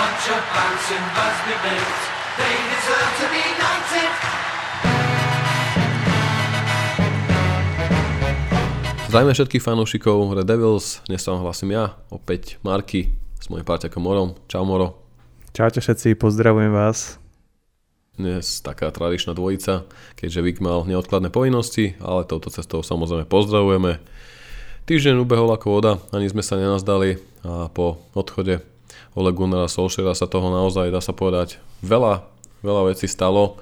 bunch of bouncing Busby Bills. They deserve to be knighted. Zdravíme všetkých fanúšikov Red Devils, dnes sa vám hlasím ja, opäť Marky s mojim parťakom Morom. Čau Moro. Čaute všetci, pozdravujem vás. Dnes taká tradičná dvojica, keďže Vik mal neodkladné povinnosti, ale touto cestou samozrejme pozdravujeme. Týždeň ubehol ako voda, ani sme sa nenazdali a po odchode Ole Gunnara Solskjaera sa toho naozaj, dá sa povedať, veľa, veľa vecí stalo.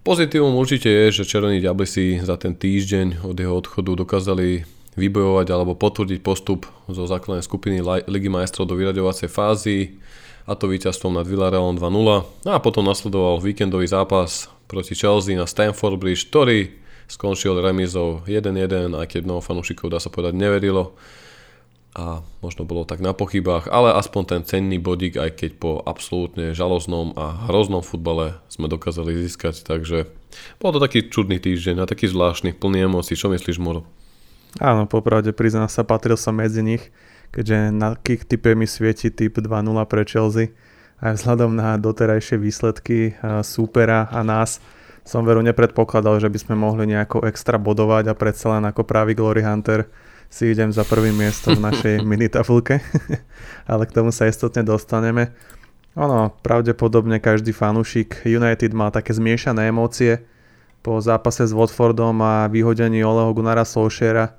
Pozitívom určite je, že Červení diabli si za ten týždeň od jeho odchodu dokázali vybojovať alebo potvrdiť postup zo základnej skupiny Ligy majstrov do vyraďovacej fázy a to víťazstvom nad Villarrealom 2-0. A potom nasledoval víkendový zápas proti Chelsea na Stamford Bridge, ktorý skončil remizou 1-1, aj keď mnoho fanúšikov dá sa povedať neverilo a možno bolo tak na pochybách, ale aspoň ten cenný bodík, aj keď po absolútne žaloznom a hroznom futbale sme dokázali získať, takže bol to taký čudný týždeň a taký zvláštny, plný emócií. Čo myslíš, Moro? Áno, popravde priznám sa, patril som medzi nich, keďže na kick type mi svieti typ 2-0 pre Chelsea aj vzhľadom na doterajšie výsledky súpera a nás som veru nepredpokladal, že by sme mohli nejako extra bodovať a predsa len ako pravý Glory Hunter si idem za prvým miestom v našej mini tafulke, ale k tomu sa istotne dostaneme. Ono, pravdepodobne každý fanúšik United mal také zmiešané emócie po zápase s Watfordom a vyhodení Oleho Gunnara Solskjaera.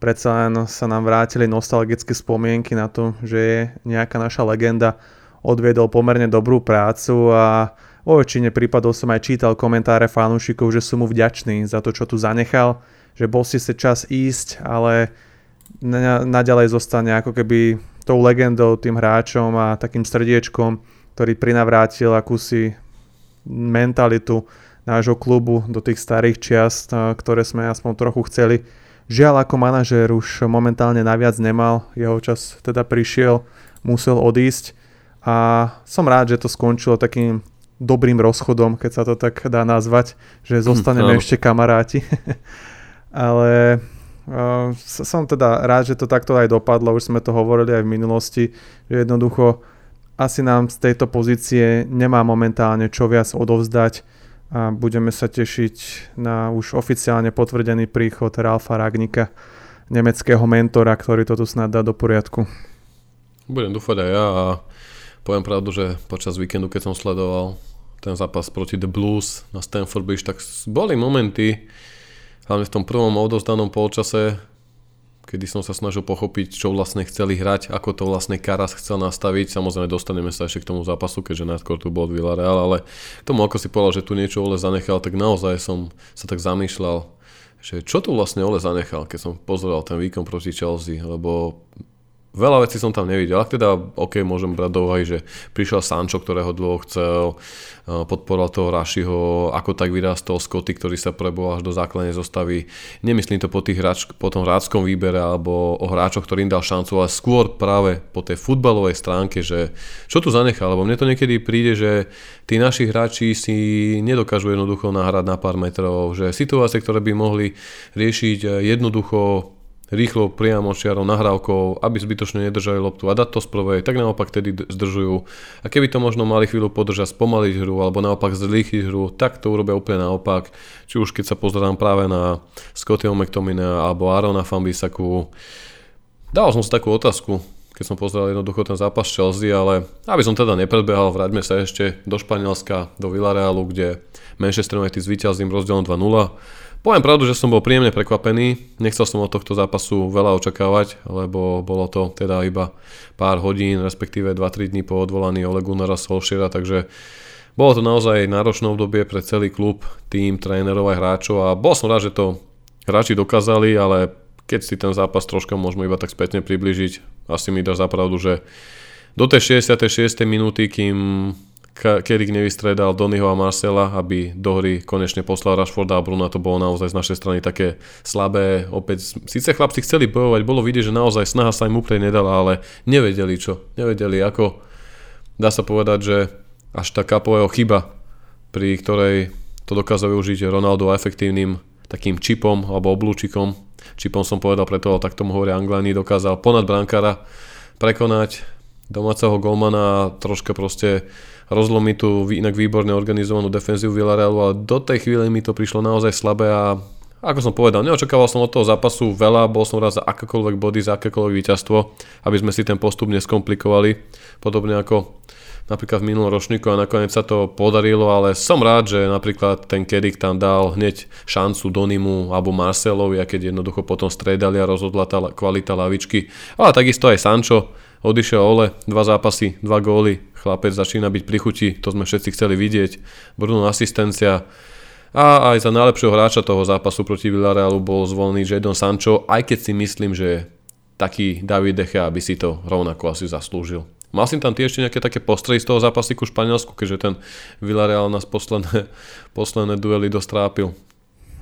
Predsa len sa nám vrátili nostalgické spomienky na to, že je nejaká naša legenda odviedol pomerne dobrú prácu a vo väčšine prípadov som aj čítal komentáre fanúšikov, že sú mu vďační za to, čo tu zanechal že bol si sa čas ísť, ale naďalej zostane ako keby tou legendou, tým hráčom a takým srdiečkom, ktorý prinavrátil akúsi mentalitu nášho klubu do tých starých čiast, ktoré sme aspoň trochu chceli. Žiaľ ako manažér už momentálne naviac nemal, jeho čas teda prišiel, musel odísť a som rád, že to skončilo takým dobrým rozchodom, keď sa to tak dá nazvať, že zostaneme hm, ešte kamaráti. ale uh, som teda rád, že to takto aj dopadlo, už sme to hovorili aj v minulosti, že jednoducho asi nám z tejto pozície nemá momentálne čo viac odovzdať a budeme sa tešiť na už oficiálne potvrdený príchod Ralfa Ragnika, nemeckého mentora, ktorý to tu snad dá do poriadku. Budem dúfať aj ja a poviem pravdu, že počas víkendu, keď som sledoval ten zápas proti The Blues na Stanford Bridge, tak boli momenty, hlavne v tom prvom odozdanom polčase, kedy som sa snažil pochopiť, čo vlastne chceli hrať, ako to vlastne Karas chcel nastaviť. Samozrejme dostaneme sa ešte k tomu zápasu, keďže najskôr tu bol Villarreal, ale k tomu, ako si povedal, že tu niečo Ole zanechal, tak naozaj som sa tak zamýšľal, že čo tu vlastne Ole zanechal, keď som pozeral ten výkon proti Chelsea, lebo Veľa vecí som tam nevidel, ak teda OK, môžem brať do úvahy, že prišiel Sancho, ktorého dlho chcel, eh, podporoval toho Rašiho, ako tak vyrastol Scotty, ktorý sa preboval až do základnej zostavy. Nemyslím to po, tých hráč, po tom hráčskom výbere alebo o hráčoch, ktorým dal šancu, ale skôr práve po tej futbalovej stránke, že čo tu zanechal, lebo mne to niekedy príde, že tí naši hráči si nedokážu jednoducho nahrať na pár metrov, že situácie, ktoré by mohli riešiť eh, jednoducho rýchlo priamo čiarou nahrávkou, aby zbytočne nedržali loptu a dať to z prvej, tak naopak tedy zdržujú. A keby to možno mali chvíľu podržať, spomaliť hru alebo naopak zrýchliť hru, tak to urobia úplne naopak. Či už keď sa pozerám práve na Scottyho McTominaya alebo Arona Fambisaku. Dal som si takú otázku, keď som pozeral jednoducho ten zápas Chelsea, ale aby som teda nepredbehal, vráťme sa ešte do Španielska, do Villarealu, kde Manchester United s víťazným rozdielom 2-0 Poviem pravdu, že som bol príjemne prekvapený. Nechcel som od tohto zápasu veľa očakávať, lebo bolo to teda iba pár hodín, respektíve 2-3 dní po odvolaní Ole Gunnara takže bolo to naozaj náročné obdobie pre celý klub, tým, trénerov aj hráčov a bol som rád, že to hráči dokázali, ale keď si ten zápas troška môžeme iba tak spätne približiť, asi mi dá zapravdu, že do tej 66. minúty, kým Kerik nevystredal Donnyho a Marcela, aby do hry konečne poslal Rashforda a Bruna, to bolo naozaj z našej strany také slabé. Opäť, síce chlapci chceli bojovať, bolo vidieť, že naozaj snaha sa im úplne nedala, ale nevedeli čo, nevedeli ako. Dá sa povedať, že až taká kapového chyba, pri ktorej to dokázal využiť Ronaldo efektívnym takým čipom alebo oblúčikom. Čipom som povedal preto, ale tak tomu hovoria Anglani, dokázal ponad brankára prekonať domáceho golmana troška proste rozlomí tú inak výborne organizovanú defenzívu Villarealu, ale do tej chvíle mi to prišlo naozaj slabé a ako som povedal, neočakával som od toho zápasu veľa, bol som rád za akékoľvek body, za akékoľvek víťazstvo, aby sme si ten postup neskomplikovali, podobne ako napríklad v minulom ročníku a nakoniec sa to podarilo, ale som rád, že napríklad ten Kedik tam dal hneď šancu Donimu alebo Marcelovi a keď jednoducho potom stredali a rozhodla tá kvalita lavičky. Ale takisto aj Sancho, odišiel Ole, dva zápasy, dva góly, chlapec začína byť pri chuti, to sme všetci chceli vidieť. Bruno asistencia, a aj za najlepšieho hráča toho zápasu proti Villarealu bol zvolený Jadon Sancho, aj keď si myslím, že taký David Deche by si to rovnako asi zaslúžil. Mal si tam tiež ešte nejaké také postrehy z toho zápasiku Španielsku, keďže ten Villarreal nás posledné, posledné duely dostrápil.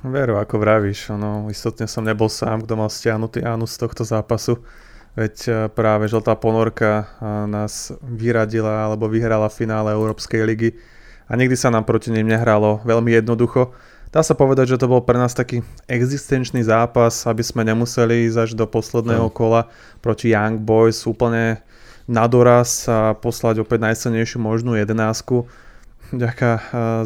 Veru, ako vravíš, no, istotne som nebol sám, kto mal stiahnutý ánu z tohto zápasu. Veď e, práve žltá ponorka e, nás vyradila alebo vyhrala v finále Európskej ligy a nikdy sa nám proti nim nehralo veľmi jednoducho. Dá sa povedať, že to bol pre nás taký existenčný zápas, aby sme nemuseli ísť až do posledného kola proti Young Boys úplne na doraz a poslať opäť najsilnejšiu možnú jedenáctku. Vďaka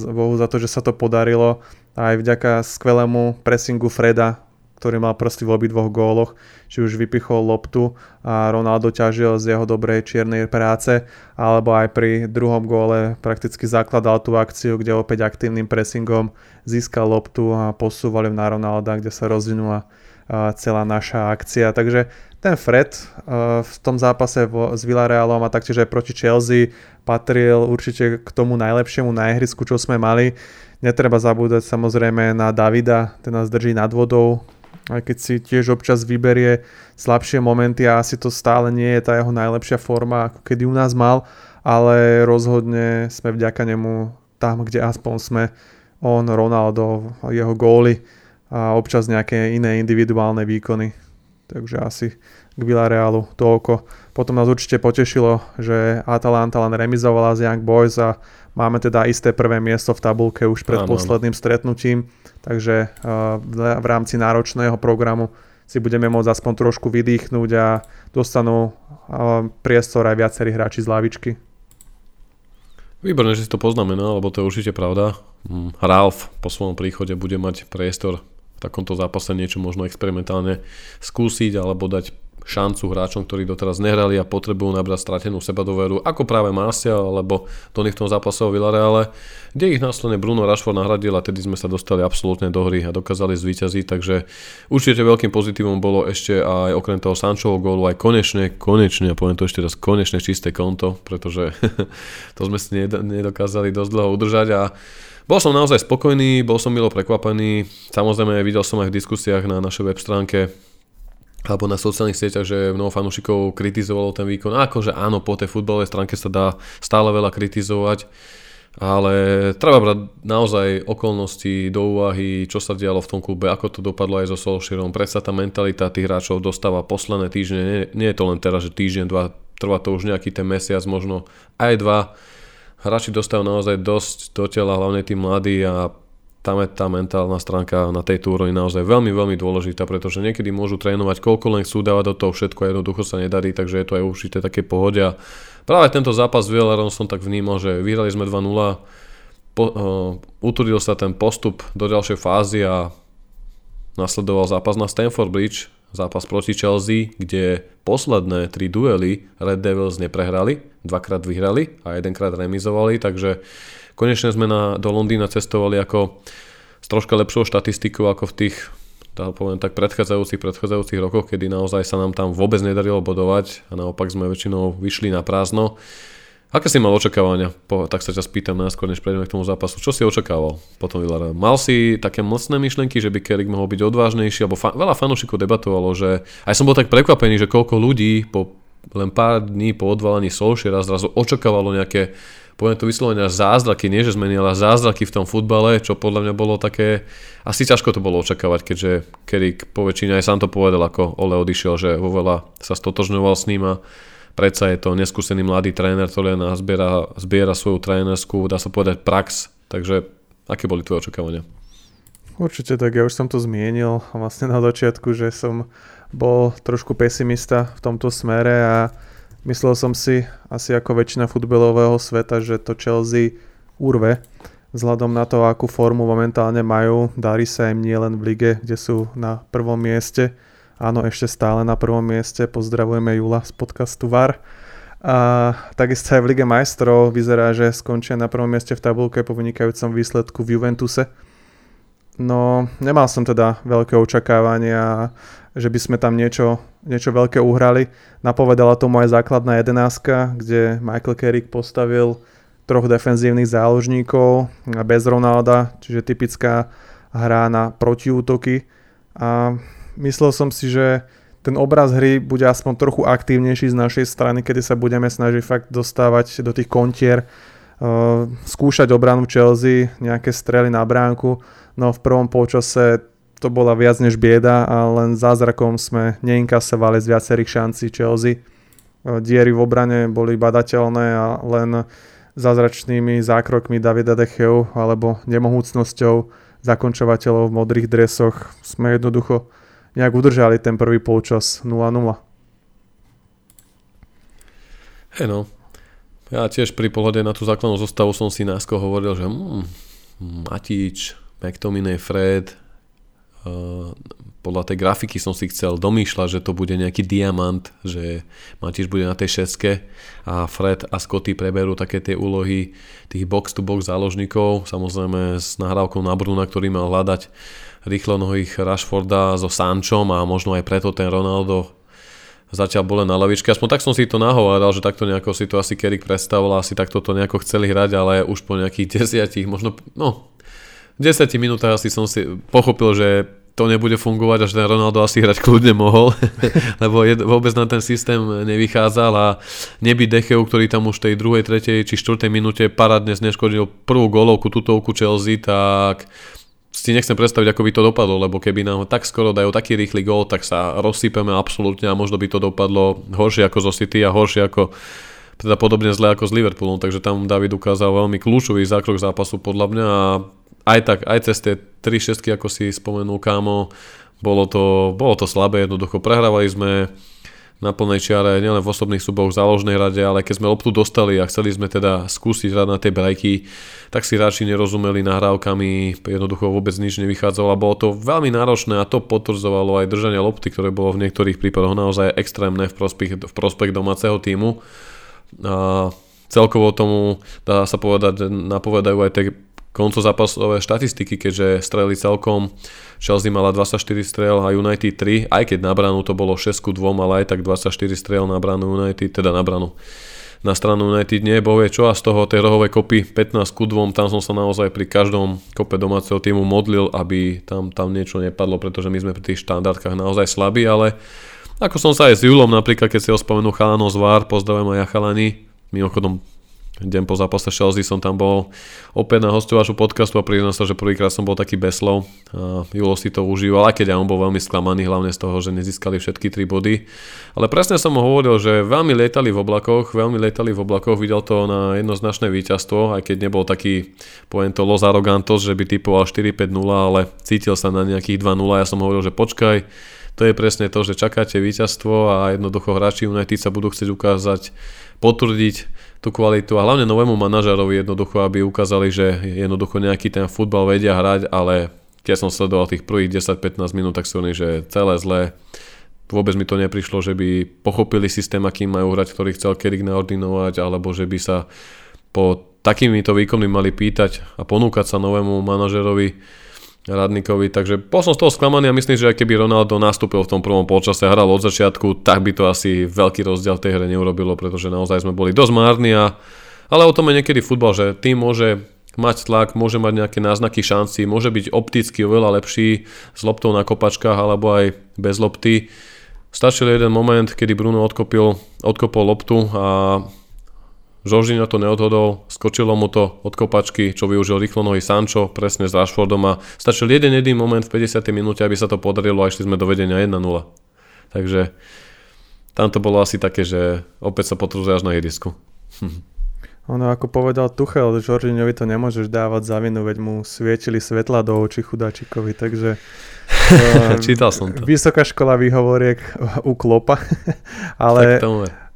Bohu za to, že sa to podarilo. Aj vďaka skvelému pressingu Freda, ktorý mal prsty v obidvoch góloch, či už vypichol loptu a Ronaldo ťažil z jeho dobrej čiernej práce, alebo aj pri druhom góle prakticky zakladal tú akciu, kde opäť aktívnym pressingom získal loptu a posúvali na Ronalda, kde sa rozvinula celá naša akcia. Takže ten Fred v tom zápase s Villarealom a taktiež aj proti Chelsea patril určite k tomu najlepšiemu na ihrisku, čo sme mali. Netreba zabúdať samozrejme na Davida, ten nás drží nad vodou, aj keď si tiež občas vyberie slabšie momenty a asi to stále nie je tá jeho najlepšia forma, ako kedy u nás mal, ale rozhodne sme vďaka nemu tam, kde aspoň sme on, Ronaldo, jeho góly a občas nejaké iné individuálne výkony. Takže asi k Villarealu toľko. Potom nás určite potešilo, že Atalanta len remizovala z Young Boys a máme teda isté prvé miesto v tabulke už pred ano. posledným stretnutím. Takže v rámci náročného programu si budeme môcť aspoň trošku vydýchnuť a dostanú priestor aj viacerí hráči z lavičky. Výborné, že si to poznamenal, lebo to je určite pravda. Mm, Ralf po svojom príchode bude mať priestor v takomto zápase niečo možno experimentálne skúsiť alebo dať šancu hráčom, ktorí doteraz nehrali a potrebujú nabrať stratenú sebadoveru, ako práve Martial alebo Tony v tom zápase o Villareale, kde ich následne Bruno Rashford nahradil a tedy sme sa dostali absolútne do hry a dokázali zvíťaziť, takže určite veľkým pozitívom bolo ešte aj okrem toho Sančovho gólu aj konečne, konečne, a poviem to ešte raz, konečne čisté konto, pretože to sme si nedokázali dosť dlho udržať a bol som naozaj spokojný, bol som milo prekvapený. Samozrejme videl som aj v diskusiách na našej web stránke alebo na sociálnych sieťach, že mnoho fanúšikov kritizovalo ten výkon. A akože áno, po tej futbalovej stránke sa dá stále veľa kritizovať, ale treba brať naozaj okolnosti do úvahy, čo sa dialo v tom klube, ako to dopadlo aj so Solskjaerom. Predsa tá mentalita tých hráčov dostáva posledné týždne, nie, nie je to len teraz, že týždeň, dva, trvá to už nejaký ten mesiac, možno aj dva. Hráči dostávajú naozaj dosť do tela, hlavne tí mladí a tam je tá mentálna stránka na tejto úrovni naozaj veľmi, veľmi dôležitá, pretože niekedy môžu trénovať koľko len chcú dávať do toho všetko a jednoducho sa nedarí, takže je to aj určite také pohode. A práve tento zápas s Villarom som tak vnímal, že vyhrali sme 2-0, po, uh, utrudil sa ten postup do ďalšej fázy a nasledoval zápas na Stanford Bridge, zápas proti Chelsea, kde posledné tri duely Red Devils neprehrali, dvakrát vyhrali a jedenkrát remizovali, takže Konečne sme na, do Londýna cestovali ako s troška lepšou štatistikou ako v tých tá, poviem tak predchádzajúcich, predchádzajúcich rokoch, kedy naozaj sa nám tam vôbec nedarilo bodovať a naopak sme väčšinou vyšli na prázdno. Aké si mal očakávania? Po, tak sa ťa spýtam najskôr, než prejdeme k tomu zápasu. Čo si očakával potom Villarreal? Mal si také mocné myšlenky, že by Kerik mohol byť odvážnejší? Alebo fa- veľa fanúšikov debatovalo, že aj som bol tak prekvapený, že koľko ľudí po len pár dní po odvalaní Solskjaera zrazu očakávalo nejaké poviem to vyslovene až zázraky, nie že zmenil, ale zázraky v tom futbale, čo podľa mňa bolo také, asi ťažko to bolo očakávať, keďže Kerik po väčšine aj sám to povedal, ako Ole odišiel, že vo veľa sa stotožňoval s ním a predsa je to neskúsený mladý tréner, ktorý na zbiera, zbiera svoju trénerskú, dá sa povedať, prax, takže aké boli tvoje očakávania? Určite tak, ja už som to zmienil vlastne na začiatku, že som bol trošku pesimista v tomto smere a Myslel som si, asi ako väčšina futbalového sveta, že to Chelsea urve, vzhľadom na to, akú formu momentálne majú. Darí sa im nielen v lige, kde sú na prvom mieste. Áno, ešte stále na prvom mieste. Pozdravujeme Jula z podcastu VAR. A takisto aj v Lige majstrov vyzerá, že skončia na prvom mieste v tabulke po vynikajúcom výsledku v Juventuse. No, nemal som teda veľké očakávania, že by sme tam niečo, niečo veľké uhrali. Napovedala to moja základná jedenáska, kde Michael Carrick postavil troch defenzívnych záložníkov bez Ronalda, čiže typická hra na protiútoky. A myslel som si, že ten obraz hry bude aspoň trochu aktívnejší z našej strany, kedy sa budeme snažiť fakt dostávať do tých kontier, uh, skúšať obranu Chelsea, nejaké strely na bránku, no v prvom polčase to bola viac než bieda a len zázrakom sme neinkasovali z viacerých šancí Chelsea. Uh, diery v obrane boli badateľné a len zázračnými zákrokmi Davida Decheu alebo nemohúcnosťou zakončovateľov v modrých dresoch sme jednoducho nejak udržali ten prvý polčas 0-0. Hej no, ja tiež pri pohľade na tú základnú zostavu som si násko hovoril, že mm, Matič, McTominay, Fred, podľa tej grafiky som si chcel domýšľať, že to bude nejaký diamant, že Matič bude na tej šeske a Fred a Scotty preberú také tie úlohy tých box-to-box záložníkov, samozrejme s nahrávkou na Bruna, ktorý mal hľadať rýchlo nohých Rashforda so Sančom a možno aj preto ten Ronaldo zatiaľ bol na lavičke. Aspoň tak som si to nahováral, že takto nejako si to asi Kerik predstavoval, asi takto to nejako chceli hrať, ale už po nejakých desiatich, možno, no, 10 minútach asi som si pochopil, že to nebude fungovať a že ten Ronaldo asi hrať kľudne mohol, lebo je, vôbec na ten systém nevychádzal a nebyť Decheu, ktorý tam už v tej druhej, tretej či štvrtej minúte parádne zneškodil prvú golovku, tutovku Chelsea, tak si nechcem predstaviť, ako by to dopadlo, lebo keby nám tak skoro dajú taký rýchly gól, tak sa rozsypeme absolútne a možno by to dopadlo horšie ako zo City a horšie ako teda podobne zle ako s Liverpoolom, takže tam David ukázal veľmi kľúčový zákrok zápasu podľa mňa. A aj tak, aj cez tie 3 šestky, ako si spomenul kámo, bolo to, bolo to slabé, jednoducho prehrávali sme na plnej čiare, nielen v osobných súboch v záložnej rade, ale keď sme loptu dostali a chceli sme teda skúsiť hrať na tie brajky, tak si hráči nerozumeli nahrávkami, jednoducho vôbec nič nevychádzalo a bolo to veľmi náročné a to potvrdzovalo aj držanie lopty, ktoré bolo v niektorých prípadoch naozaj extrémne v prospech, v prospech domáceho týmu. A celkovo tomu dá sa povedať, napovedajú aj tie koncozápasové štatistiky, keďže streli celkom Chelsea mala 24 strel a United 3, aj keď na branu to bolo 6 ku 2, ale aj tak 24 strel na branu United, teda na branu na stranu United nie, bo vie čo a z toho tej rohovej kopy 15 ku 2, tam som sa naozaj pri každom kope domáceho týmu modlil, aby tam, tam niečo nepadlo, pretože my sme pri tých štandardkách naozaj slabí, ale ako som sa aj s Julom napríklad, keď si ho spomenul Chalano z VAR, pozdravujem aj ja Chalani, mimochodom deň po zápase Chelsea som tam bol opäť na hostu podcastu a priznám sa, že prvýkrát som bol taký beslov. A Julo si to užíval, aj keď aj on bol veľmi sklamaný, hlavne z toho, že nezískali všetky tri body. Ale presne som mu hovoril, že veľmi lietali v oblakoch, veľmi lietali v oblakoch, videl to na jednoznačné víťazstvo, aj keď nebol taký, poviem to, los arogantos, že by typoval 4-5-0, ale cítil sa na nejakých 2-0. Ja som hovoril, že počkaj, to je presne to, že čakáte víťazstvo a jednoducho hráči United sa budú chcieť ukázať, potvrdiť tú kvalitu a hlavne novému manažerovi jednoducho, aby ukázali, že jednoducho nejaký ten futbal vedia hrať, ale keď som sledoval tých prvých 10-15 minút, tak sú že celé zlé. Vôbec mi to neprišlo, že by pochopili systém, akým majú hrať, ktorý chcel Kerik naordinovať, alebo že by sa po takýmito výkonmi mali pýtať a ponúkať sa novému manažerovi Radnikovi, takže bol som z toho sklamaný a myslím, že aj keby Ronaldo nastúpil v tom prvom polčase a hral od začiatku, tak by to asi veľký rozdiel v tej hre neurobilo, pretože naozaj sme boli dosť márni a ale o tom je niekedy futbal, že tým môže mať tlak, môže mať nejaké náznaky šanci, môže byť opticky oveľa lepší s loptou na kopačkách alebo aj bez lopty. Stačil jeden moment, kedy Bruno odkopil, odkopol loptu a Žoržina to neodhodol, skočilo mu to od kopačky, čo využil rýchlo nohy Sancho, presne s Rashfordom a stačil jeden jediný moment v 50. minúte, aby sa to podarilo a išli sme do vedenia 1-0. Takže tam to bolo asi také, že opäť sa potvrdzuje až na ihrisku. Ono, ako povedal Tuchel, Žoržinovi to nemôžeš dávať za vinu, veď mu svietili svetla do očí chudáčikovi, takže... Čítal som to. Vysoká škola výhovoriek u Klopa, ale... Tak tomu je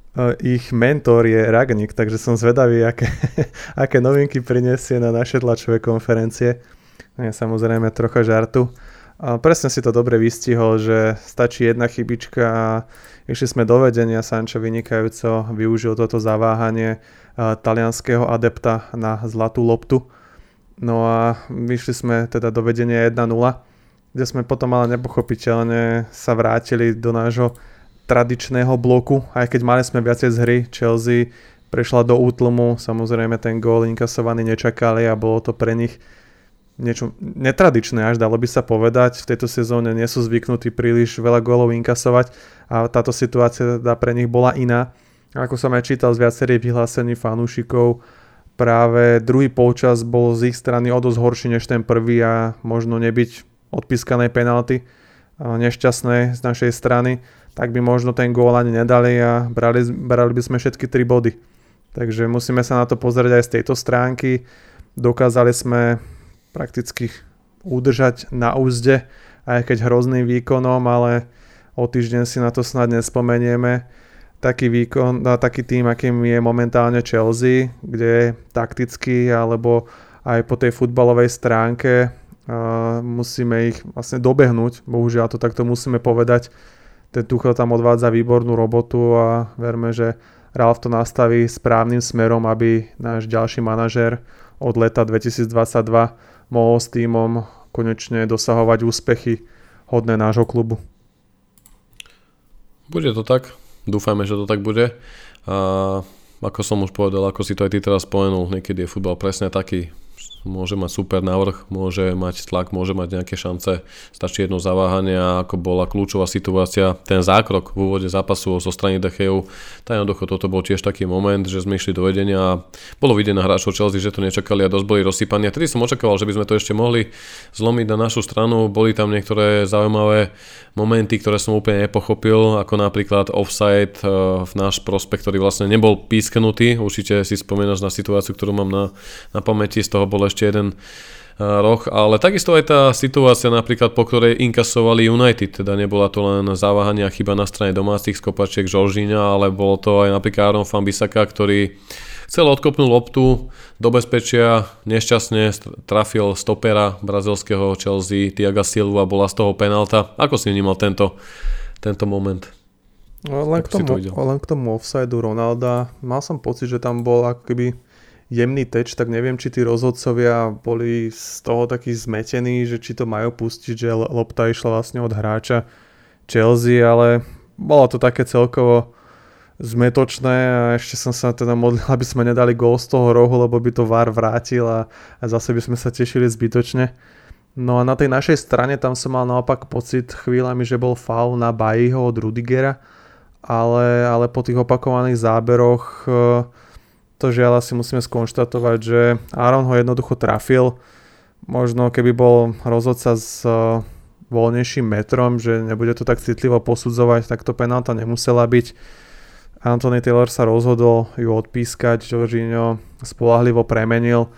ich mentor je Ragnik, takže som zvedavý, aké, aké novinky prinesie na naše tlačové konferencie. Je samozrejme trocha žartu. A presne si to dobre vystihol, že stačí jedna chybička a išli sme do vedenia. Sancho vynikajúco využil toto zaváhanie talianského adepta na zlatú loptu. No a vyšli sme teda do vedenia 1-0, kde sme potom ale nepochopiteľne sa vrátili do nášho tradičného bloku, aj keď mali sme viacej z hry, Chelsea prešla do útlmu, samozrejme ten gól inkasovaný nečakali a bolo to pre nich niečo netradičné až dalo by sa povedať. V tejto sezóne nie sú zvyknutí príliš veľa gólov inkasovať a táto situácia teda pre nich bola iná. Ako som aj čítal z viacerých vyhlásení fanúšikov, práve druhý polčas bol z ich strany o dosť horší než ten prvý a možno nebyť odpískanej penalty nešťastnej z našej strany tak by možno ten gól ani nedali a brali, brali by sme všetky tri body. Takže musíme sa na to pozrieť aj z tejto stránky. Dokázali sme prakticky udržať na úzde, aj keď hrozným výkonom, ale o týždeň si na to snad nespomenieme. Taký výkon, taký tým, akým je momentálne Chelsea, kde je takticky alebo aj po tej futbalovej stránke uh, musíme ich vlastne dobehnúť, bohužiaľ to takto musíme povedať ten Tuchel tam odvádza výbornú robotu a verme, že Ralf to nastaví správnym smerom, aby náš ďalší manažer od leta 2022 mohol s týmom konečne dosahovať úspechy hodné nášho klubu. Bude to tak, dúfajme, že to tak bude. A ako som už povedal, ako si to aj ty teraz spomenul, niekedy je futbal presne taký, môže mať super návrh, môže mať tlak, môže mať nejaké šance, stačí jedno zaváhanie a ako bola kľúčová situácia, ten zákrok v úvode zápasu zo strany Dechejov, tak jednoducho toto bol tiež taký moment, že sme išli do vedenia a bolo vidieť na hráčov Chelsea, že to nečakali a dosť boli rozsypaní. Tedy som očakával, že by sme to ešte mohli zlomiť na našu stranu, boli tam niektoré zaujímavé momenty, ktoré som úplne nepochopil, ako napríklad offside eh, v náš prospekt, ktorý vlastne nebol písknutý. Určite si spomínaš na situáciu, ktorú mám na, na pamäti, z toho bol ešte jeden eh, roh, ale takisto aj tá situácia napríklad, po ktorej inkasovali United, teda nebola to len zaváhania chyba na strane domácich skopačiek Žoržíňa, ale bolo to aj napríklad Aaron Fambisaka, ktorý Chcel odkopnúť loptu do bezpečia, nešťastne trafil stopera brazilského Chelsea Tiaga Silva, bola z toho penalta. Ako si vnímal tento, tento moment? Len k, tomu, len k tomu offsideu Ronalda, mal som pocit, že tam bol akoby jemný teč, tak neviem, či tí rozhodcovia boli z toho takí zmetení, že či to majú pustiť, že lopta išla vlastne od hráča Chelsea, ale bolo to také celkovo zmetočné a ešte som sa teda modlil, aby sme nedali gól z toho rohu, lebo by to VAR vrátil a, a zase by sme sa tešili zbytočne. No a na tej našej strane tam som mal naopak pocit chvíľami, že bol faul na Bajiho od Rudigera, ale, ale po tých opakovaných záberoch e, to žiaľ si musíme skonštatovať, že Aaron ho jednoducho trafil. Možno keby bol rozhodca s e, voľnejším metrom, že nebude to tak citlivo posudzovať, tak to penálta nemusela byť Anthony Taylor sa rozhodol ju odpískať, Jorginho spolahlivo premenil,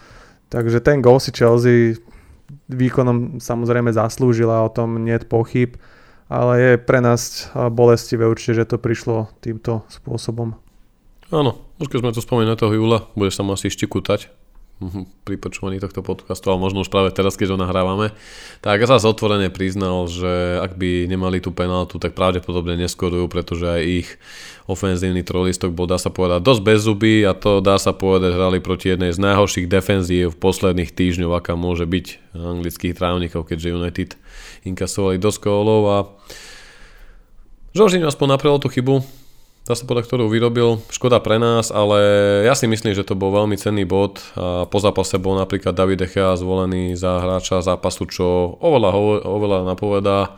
takže ten gol si Chelsea výkonom samozrejme zaslúžila, o tom nie pochyb, ale je pre nás bolestivé určite, že to prišlo týmto spôsobom. Áno, už keď sme to spomenuli toho júla, budeš sa mu asi štikutať, pri počúvaní tohto podcastu, ale možno už práve teraz, keď ho nahrávame, tak zase otvorene priznal, že ak by nemali tú penáltu, tak pravdepodobne neskorujú, pretože aj ich ofenzívny trojlistok bol, dá sa povedať, dosť bez zuby a to dá sa povedať, hrali proti jednej z najhorších defenzív v posledných týždňov, aká môže byť anglických trávnikov, keďže United inkasovali dosť gólov a Žoržino aspoň napravil tú chybu, sa povedať, ktorú vyrobil. Škoda pre nás, ale ja si myslím, že to bol veľmi cenný bod. A po zápase bol napríklad David Echea zvolený za hráča zápasu, čo oveľa, oveľa napovedá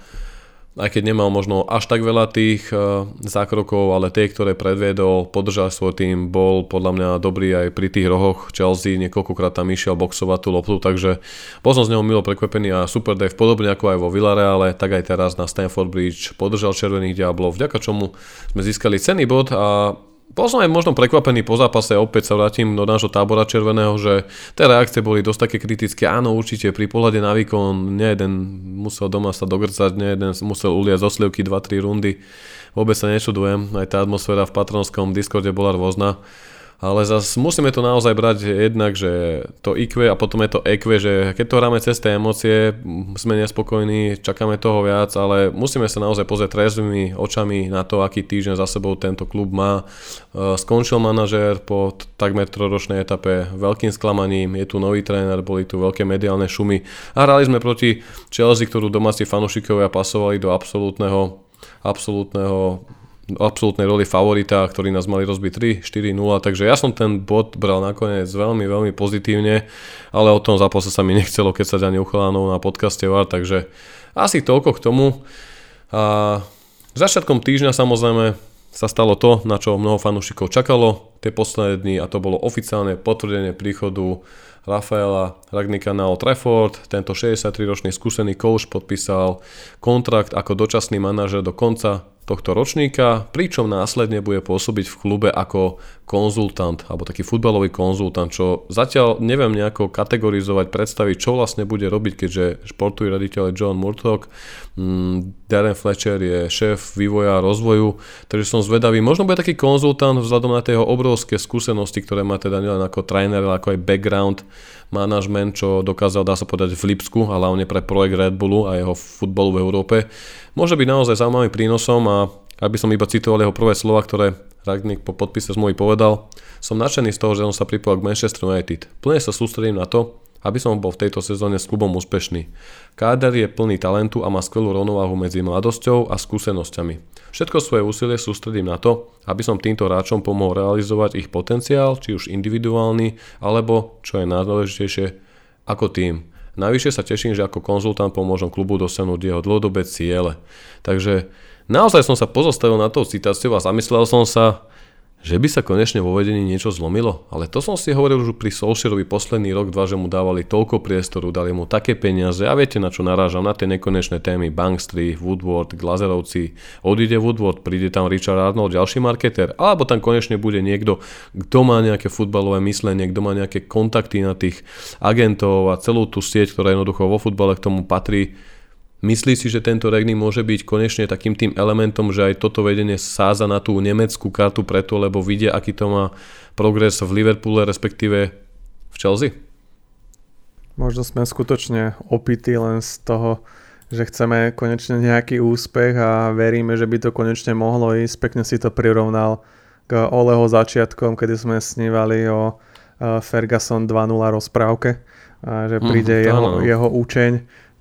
aj keď nemal možno až tak veľa tých uh, zákrokov, ale tie, ktoré predviedol, podržal svoj tým, bol podľa mňa dobrý aj pri tých rohoch. Chelsea, niekoľkokrát tam išiel boxovať tú loptu, takže bol som z neho milo prekvapený a Super Dave, podobne ako aj vo Villareale, tak aj teraz na Stanford Bridge podržal Červených Diablov, vďaka čomu sme získali cenný bod a bol som aj možno prekvapený po zápase, opäť sa vrátim do nášho tábora červeného, že tie reakcie boli dosť také kritické. Áno, určite pri pohľade na výkon nejeden musel doma sa dogrcať, nie jeden musel uliať zo slivky 2-3 rundy. Vôbec sa nečudujem, aj tá atmosféra v patronskom Discorde bola rôzna. Ale zase musíme to naozaj brať jednak, že to IQ a potom je to EQ, že keď to hráme cez tie emócie, sme nespokojní, čakáme toho viac, ale musíme sa naozaj pozrieť trezvými očami na to, aký týždeň za sebou tento klub má. E, skončil manažér po takmer troročnej etape veľkým sklamaním, je tu nový tréner, boli tu veľké mediálne šumy a hrali sme proti Chelsea, ktorú domáci fanúšikovia pasovali do absolútneho absolútneho absolútnej roli favorita, ktorí nás mali rozbiť 3, 4, 0, takže ja som ten bod bral nakoniec veľmi, veľmi pozitívne, ale o tom zápase sa mi nechcelo, keď sa ani uchylánov na podcaste VAR, takže asi toľko k tomu. A začiatkom týždňa samozrejme sa stalo to, na čo mnoho fanúšikov čakalo tie posledné dni a to bolo oficiálne potvrdenie príchodu Rafaela Ragnika na Old Trafford. Tento 63-ročný skúsený coach podpísal kontrakt ako dočasný manažer do konca tohto ročníka, pričom následne bude pôsobiť v klube ako konzultant, alebo taký futbalový konzultant, čo zatiaľ neviem nejako kategorizovať, predstaviť, čo vlastne bude robiť, keďže športový raditeľ je John Murdoch, mm, Darren Fletcher je šéf vývoja a rozvoju, takže som zvedavý. Možno bude taký konzultant vzhľadom na tie obrovské skúsenosti, ktoré má teda nielen ako tréner, ale ako aj background manažment, čo dokázal, dá sa povedať, v Lipsku, a hlavne pre projekt Red Bullu a jeho futbolu v Európe môže byť naozaj zaujímavým prínosom a aby som iba citoval jeho prvé slova, ktoré Ragnik po podpise z môj povedal, som nadšený z toho, že som sa pripojil k Manchester United. Plne sa sústredím na to, aby som bol v tejto sezóne s klubom úspešný. Káder je plný talentu a má skvelú rovnováhu medzi mladosťou a skúsenosťami. Všetko svoje úsilie sústredím na to, aby som týmto hráčom pomohol realizovať ich potenciál, či už individuálny, alebo, čo je najdôležitejšie, ako tým. Navyše sa teším, že ako konzultant pomôžem klubu dosiahnuť jeho dlhodobé ciele. Takže naozaj som sa pozostavil na tou citáciou a zamyslel som sa, že by sa konečne vo vedení niečo zlomilo. Ale to som si hovoril už pri Solskjaerovi posledný rok, dva, že mu dávali toľko priestoru, dali mu také peniaze a viete na čo narážam, na tie nekonečné témy Bankstry, Woodward, Glazerovci. Odíde Woodward, príde tam Richard Arnold, ďalší marketer, alebo tam konečne bude niekto, kto má nejaké futbalové myslenie, kto má nejaké kontakty na tých agentov a celú tú sieť, ktorá jednoducho vo futbale k tomu patrí Myslí si, že tento Regni môže byť konečne takým tým elementom, že aj toto vedenie sáza na tú nemeckú kartu preto, lebo vidia, aký to má progres v Liverpoole, respektíve v Chelsea? Možno sme skutočne opití len z toho, že chceme konečne nejaký úspech a veríme, že by to konečne mohlo ísť. Pekne si to prirovnal k Oleho začiatkom, kedy sme snívali o Ferguson 2.0 rozprávke, a že príde mm, jeho, jeho účeň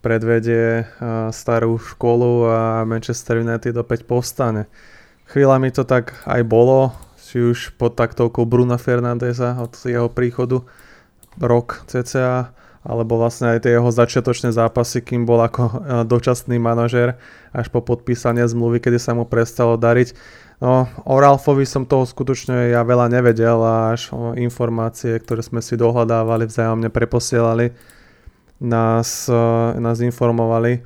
predvedie starú školu a Manchester United opäť povstane. Chvíľami to tak aj bolo, či už pod taktovkou Bruna Fernandeza od jeho príchodu rok cca, alebo vlastne aj tie jeho začiatočné zápasy, kým bol ako dočasný manažer až po podpísanie zmluvy, kedy sa mu prestalo dariť. No, o Ralfovi som toho skutočne ja veľa nevedel a až o informácie, ktoré sme si dohľadávali, vzájomne preposielali nás, eh, nás informovali.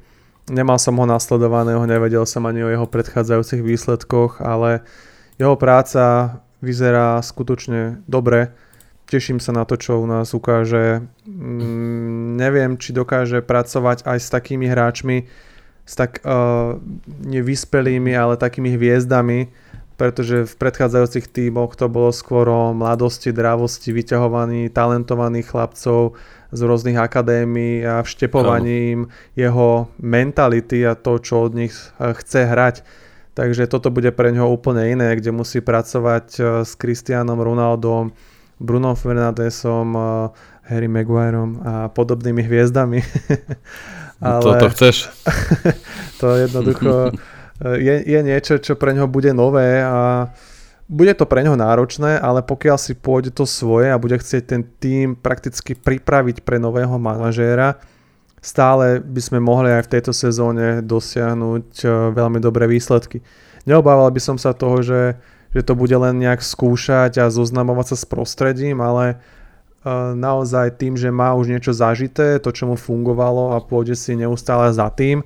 Nemal som ho nasledovaného, nevedel som ani o jeho predchádzajúcich výsledkoch, ale jeho práca vyzerá skutočne dobre. Teším sa na to, čo u nás ukáže. Mm, neviem, či dokáže pracovať aj s takými hráčmi, s tak uh, nevyspelými, ale takými hviezdami, pretože v predchádzajúcich tímoch to bolo skôr o mladosti, drávosti, vyťahovaní talentovaných chlapcov, z rôznych akadémií a vštepovaní im jeho mentality a to, čo od nich eh, chce hrať. Takže toto bude pre ňoho úplne iné, kde musí pracovať eh, s Cristianom Ronaldom, Bruno Fernandesom, eh, Harry Maguireom a podobnými hviezdami. Ale to, to chceš? to jednoducho je, je niečo, čo pre ňoho bude nové a bude to pre neho náročné, ale pokiaľ si pôjde to svoje a bude chcieť ten tým prakticky pripraviť pre nového manažéra, stále by sme mohli aj v tejto sezóne dosiahnuť e, veľmi dobré výsledky. Neobával by som sa toho, že, že to bude len nejak skúšať a zoznamovať sa s prostredím, ale e, naozaj tým, že má už niečo zažité, to čo mu fungovalo a pôjde si neustále za tým,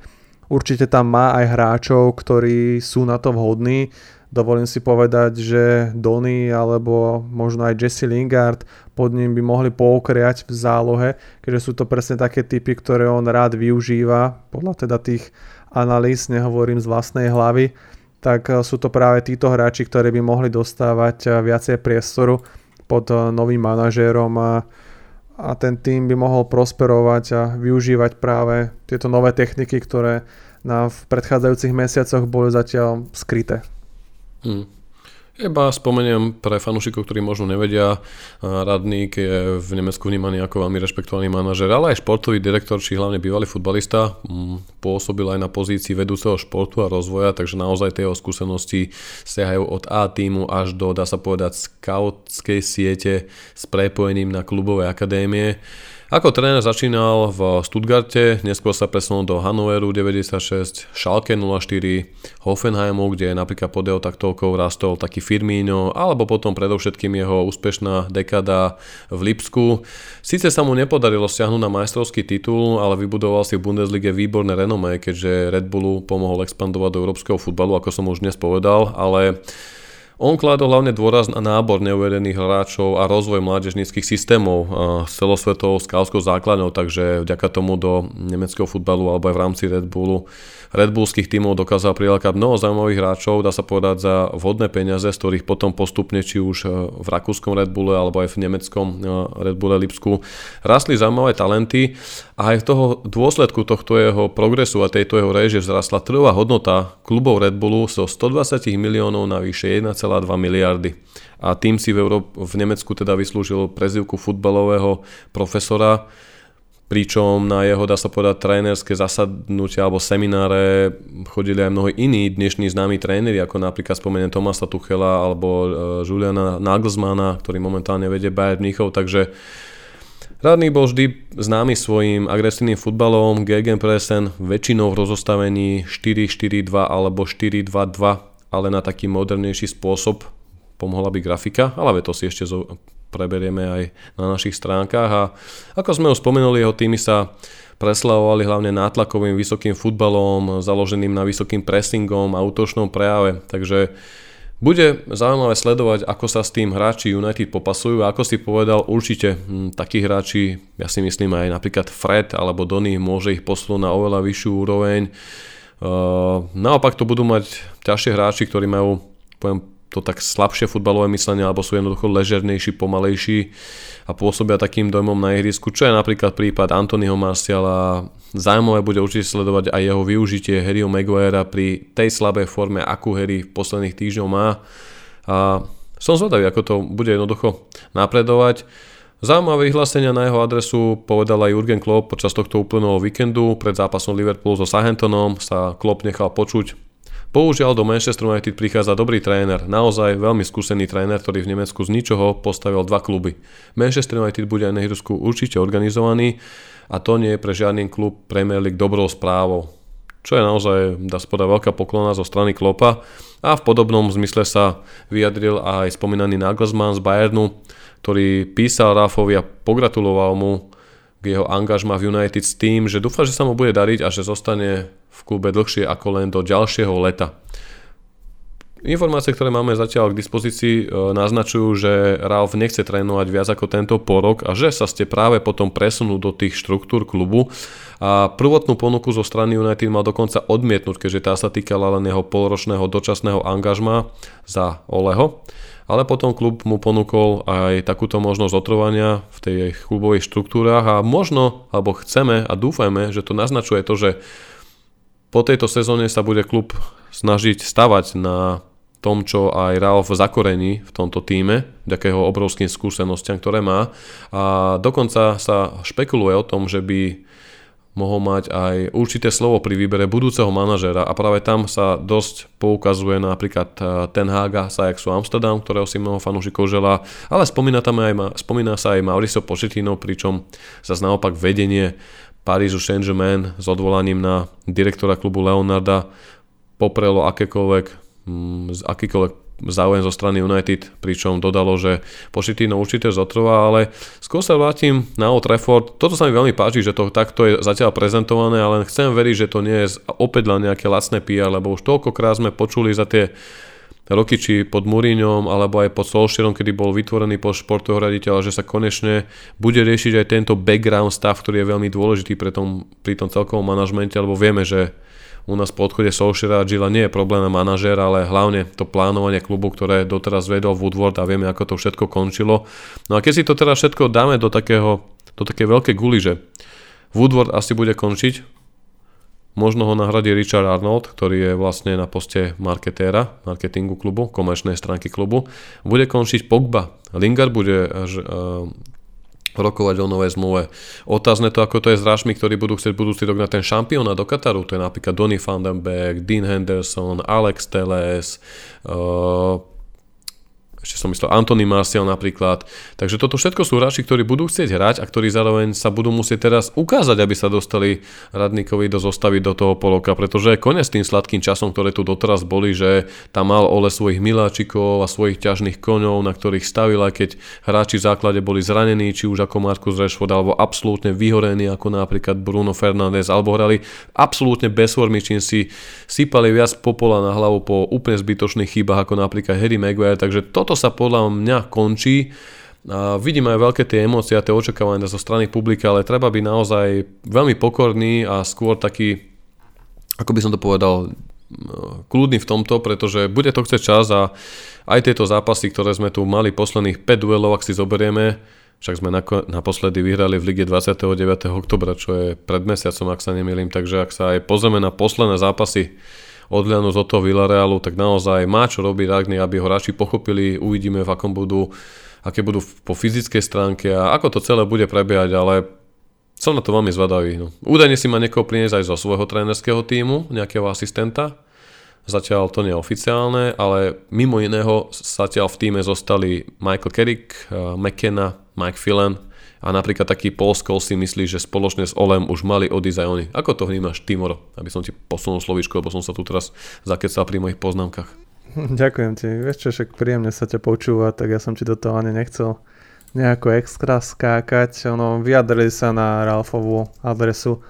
určite tam má aj hráčov, ktorí sú na to vhodní, dovolím si povedať, že Donny alebo možno aj Jesse Lingard pod ním by mohli poukriať v zálohe, keďže sú to presne také typy, ktoré on rád využíva, podľa teda tých analýz, nehovorím z vlastnej hlavy, tak eh, sú to práve títo hráči, ktorí by mohli dostávať eh, viacej priestoru pod eh, novým manažérom a ten tým by mohol prosperovať a využívať práve tieto nové techniky, ktoré nám v predchádzajúcich mesiacoch boli zatiaľ skryté. Hmm. Iba spomeniem pre fanúšikov, ktorí možno nevedia, Radník je v Nemecku vnímaný ako veľmi rešpektovaný manažer, ale aj športový direktor, či hlavne bývalý futbalista, pôsobil aj na pozícii vedúceho športu a rozvoja, takže naozaj tie jeho skúsenosti siahajú od A týmu až do, dá sa povedať, skautskej siete s prepojením na klubové akadémie. Ako tréner začínal v Stuttgarte, neskôr sa presunul do Hannoveru 96, Schalke 04, Hoffenheimu, kde napríklad pod jeho taktovkou rastol taký Firmino, alebo potom predovšetkým jeho úspešná dekada v Lipsku. Sice sa mu nepodarilo stiahnuť na majstrovský titul, ale vybudoval si v Bundeslige výborné renomé, keďže Red Bullu pomohol expandovať do európskeho futbalu, ako som už dnes povedal, ale on kladol hlavne dôraz na nábor neuvedených hráčov a rozvoj mládežníckých systémov s celosvetovou skálskou základnou, takže vďaka tomu do nemeckého futbalu alebo aj v rámci Red Bullu Red Bullských tímov dokázal prilákať mnoho zaujímavých hráčov, dá sa povedať za vhodné peniaze, z ktorých potom postupne či už e, v rakúskom Red Bulle alebo aj v nemeckom e, Red Bulle Lipsku rastli zaujímavé talenty. A aj v toho dôsledku tohto jeho progresu a tejto jeho reže vzrastla trhová hodnota klubov Red Bullu zo 120 miliónov na vyše 1,2 miliardy. A tým si v, Euró- v Nemecku teda vyslúžil prezivku futbalového profesora, pričom na jeho, dá sa povedať, trénerské zasadnutia alebo semináre chodili aj mnohí iní dnešní známi tréneri, ako napríklad spomeniem Tomasa Tuchela alebo uh, Juliana Nagelsmana, ktorý momentálne vedie Bayern Mníchov, takže Radný bol vždy známy svojim agresívnym futbalom, gegenpressen, väčšinou v rozostavení 4-4-2 alebo 4-2-2, ale na taký modernejší spôsob pomohla by grafika, ale to si ešte preberieme aj na našich stránkach. A ako sme už spomenuli, jeho týmy sa preslavovali hlavne nátlakovým vysokým futbalom, založeným na vysokým pressingom a útočnom prejave. Takže bude zaujímavé sledovať, ako sa s tým hráči United popasujú a ako si povedal, určite hm, takí hráči, ja si myslím aj napríklad Fred alebo Donny môže ich poslúť na oveľa vyššiu úroveň. Uh, naopak to budú mať ťažšie hráči, ktorí majú poviem, to tak slabšie futbalové myslenie alebo sú jednoducho ležernejší, pomalejší a pôsobia takým dojmom na ihrisku, čo je napríklad prípad Antonyho Marciala. Zaujímavé bude určite sledovať aj jeho využitie Harryho Maguirea pri tej slabej forme, akú Harry v posledných týždňoch má. A som zvedavý, ako to bude jednoducho napredovať. Zaujímavé vyhlásenia na jeho adresu povedal aj Jurgen Klopp počas tohto uplynulého víkendu. Pred zápasom Liverpoolu so Southamptonom sa Klopp nechal počuť Bohužiaľ do Manchester United prichádza dobrý tréner, naozaj veľmi skúsený tréner, ktorý v Nemecku z ničoho postavil dva kluby. Manchester United bude aj na Hyrusku určite organizovaný a to nie je pre žiadny klub Premier League dobrou správou. Čo je naozaj, dá spoda veľká poklona zo strany Klopa a v podobnom zmysle sa vyjadril aj spomínaný Nagelsmann z Bayernu, ktorý písal Rafovi a pogratuloval mu k jeho angažma v United s tým, že dúfa, že sa mu bude dariť a že zostane v klube dlhšie ako len do ďalšieho leta. Informácie, ktoré máme zatiaľ k dispozícii, e, naznačujú, že Ralf nechce trénovať viac ako tento porok a že sa ste práve potom presunú do tých štruktúr klubu a prvotnú ponuku zo strany United mal dokonca odmietnúť, keďže tá sa týkala len jeho polročného dočasného angažma za Oleho ale potom klub mu ponúkol aj takúto možnosť otrovania v tej klubovej štruktúrach a možno, alebo chceme a dúfajme, že to naznačuje to, že po tejto sezóne sa bude klub snažiť stavať na tom, čo aj Ralf zakorení v tomto týme, vďaka jeho obrovským skúsenostiam, ktoré má. A dokonca sa špekuluje o tom, že by mohol mať aj určité slovo pri výbere budúceho manažera a práve tam sa dosť poukazuje na napríklad eh, Ten Haga z Ajaxu Amsterdam, ktorého si mnoho fanúšikov želá, ale spomína, tam aj, spomína sa aj Mauricio Pochettino, pričom sa naopak vedenie Parížu Saint-Germain s odvolaním na direktora klubu Leonarda poprelo akékoľvek, mm, akýkoľvek záujem zo strany United, pričom dodalo, že Pochettino určite zotrvá, ale skôr sa vrátim na Old Trafford. Toto sa mi veľmi páči, že to takto je zatiaľ prezentované, ale chcem veriť, že to nie je opäť len nejaké lacné PR, lebo už toľkokrát sme počuli za tie roky či pod Múriňom alebo aj pod Solšierom, kedy bol vytvorený post športového raditeľa, že sa konečne bude riešiť aj tento background stav, ktorý je veľmi dôležitý pri tom, pri tom celkovom manažmente, lebo vieme, že u nás po odchode Solskjaera a Gila nie je problém na manažér, ale hlavne to plánovanie klubu, ktoré doteraz vedol Woodward a vieme, ako to všetko končilo. No a keď si to teraz všetko dáme do takého, do také veľké guly, že Woodward asi bude končiť, Možno ho nahradí Richard Arnold, ktorý je vlastne na poste marketéra, marketingu klubu, komerčnej stránky klubu. Bude končiť Pogba. Lingard bude až, uh, rokovať o novej zmluve. Otázne to, ako to je s hráčmi, ktorí budú chcieť budúci rok na ten šampióna do Kataru. To je napríklad Donny van den Beek, Dean Henderson, Alex Teles, uh, ešte som myslel Anthony Martial napríklad. Takže toto všetko sú hráči, ktorí budú chcieť hrať a ktorí zároveň sa budú musieť teraz ukázať, aby sa dostali Radníkovi do zostavy do toho poloka, pretože konec tým sladkým časom, ktoré tu doteraz boli, že tam mal Ole svojich miláčikov a svojich ťažných koňov, na ktorých stavil, aj keď hráči v základe boli zranení, či už ako Marcus Rashford, alebo absolútne vyhorení, ako napríklad Bruno Fernández, alebo hrali absolútne bez formy, čím si sypali viac popola na hlavu po úplne zbytočných chybách, ako napríklad Harry Maguire, takže toto toto sa podľa mňa končí. A vidím aj veľké tie emócie a tie očakávania zo strany publika, ale treba byť naozaj veľmi pokorný a skôr taký, ako by som to povedal, kľudný v tomto, pretože bude to chceť čas a aj tieto zápasy, ktoré sme tu mali posledných 5 duelov, ak si zoberieme, však sme naposledy vyhrali v lige 29. oktobra, čo je pred mesiacom, ak sa nemýlim, takže ak sa aj pozrieme na posledné zápasy odhľadnúť od toho Villarealu, tak naozaj má čo robiť Ragny, aby ho hráči pochopili, uvidíme v akom budú, aké budú po fyzickej stránke a ako to celé bude prebiehať, ale som na to veľmi zvedavý. No. Údajne si ma niekoho priniesť aj zo svojho trénerského týmu, nejakého asistenta, Zatiaľ to nie je oficiálne, ale mimo iného zatiaľ v týme zostali Michael Carrick, eh, McKenna, Mike Phelan, a napríklad taký Scholes si myslí, že spoločne s Olem už mali odísť aj oni. Ako to vnímaš, Timoro? Aby som ti posunul slovičko, lebo som sa tu teraz zakecal pri mojich poznámkach. Ďakujem ti. Vieš čo, však príjemne sa ťa počúva, tak ja som ti do toho ani nechcel nejako extra skákať. Ono, vyjadrili sa na Ralfovú adresu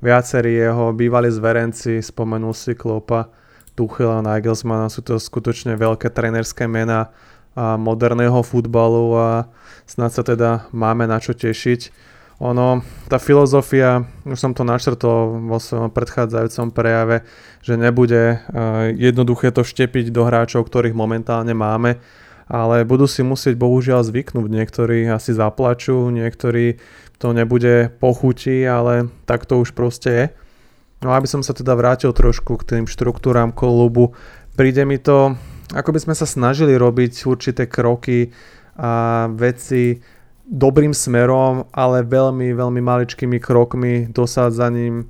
viacerí jeho bývalí zverenci, spomenul si Klopa, Tuchela, Nagelsmana, sú to skutočne veľké trenerské mená a moderného futbalu a snad sa teda máme na čo tešiť. Ono, tá filozofia, už som to načrtol vo svojom predchádzajúcom prejave, že nebude uh, jednoduché to štepiť do hráčov, ktorých momentálne máme, ale budú si musieť bohužiaľ zvyknúť. Niektorí asi zaplačú, niektorí to nebude pochutí, ale tak to už proste je. No aby som sa teda vrátil trošku k tým štruktúram klubu, príde mi to ako by sme sa snažili robiť určité kroky a veci dobrým smerom, ale veľmi, veľmi maličkými krokmi, dosádzaním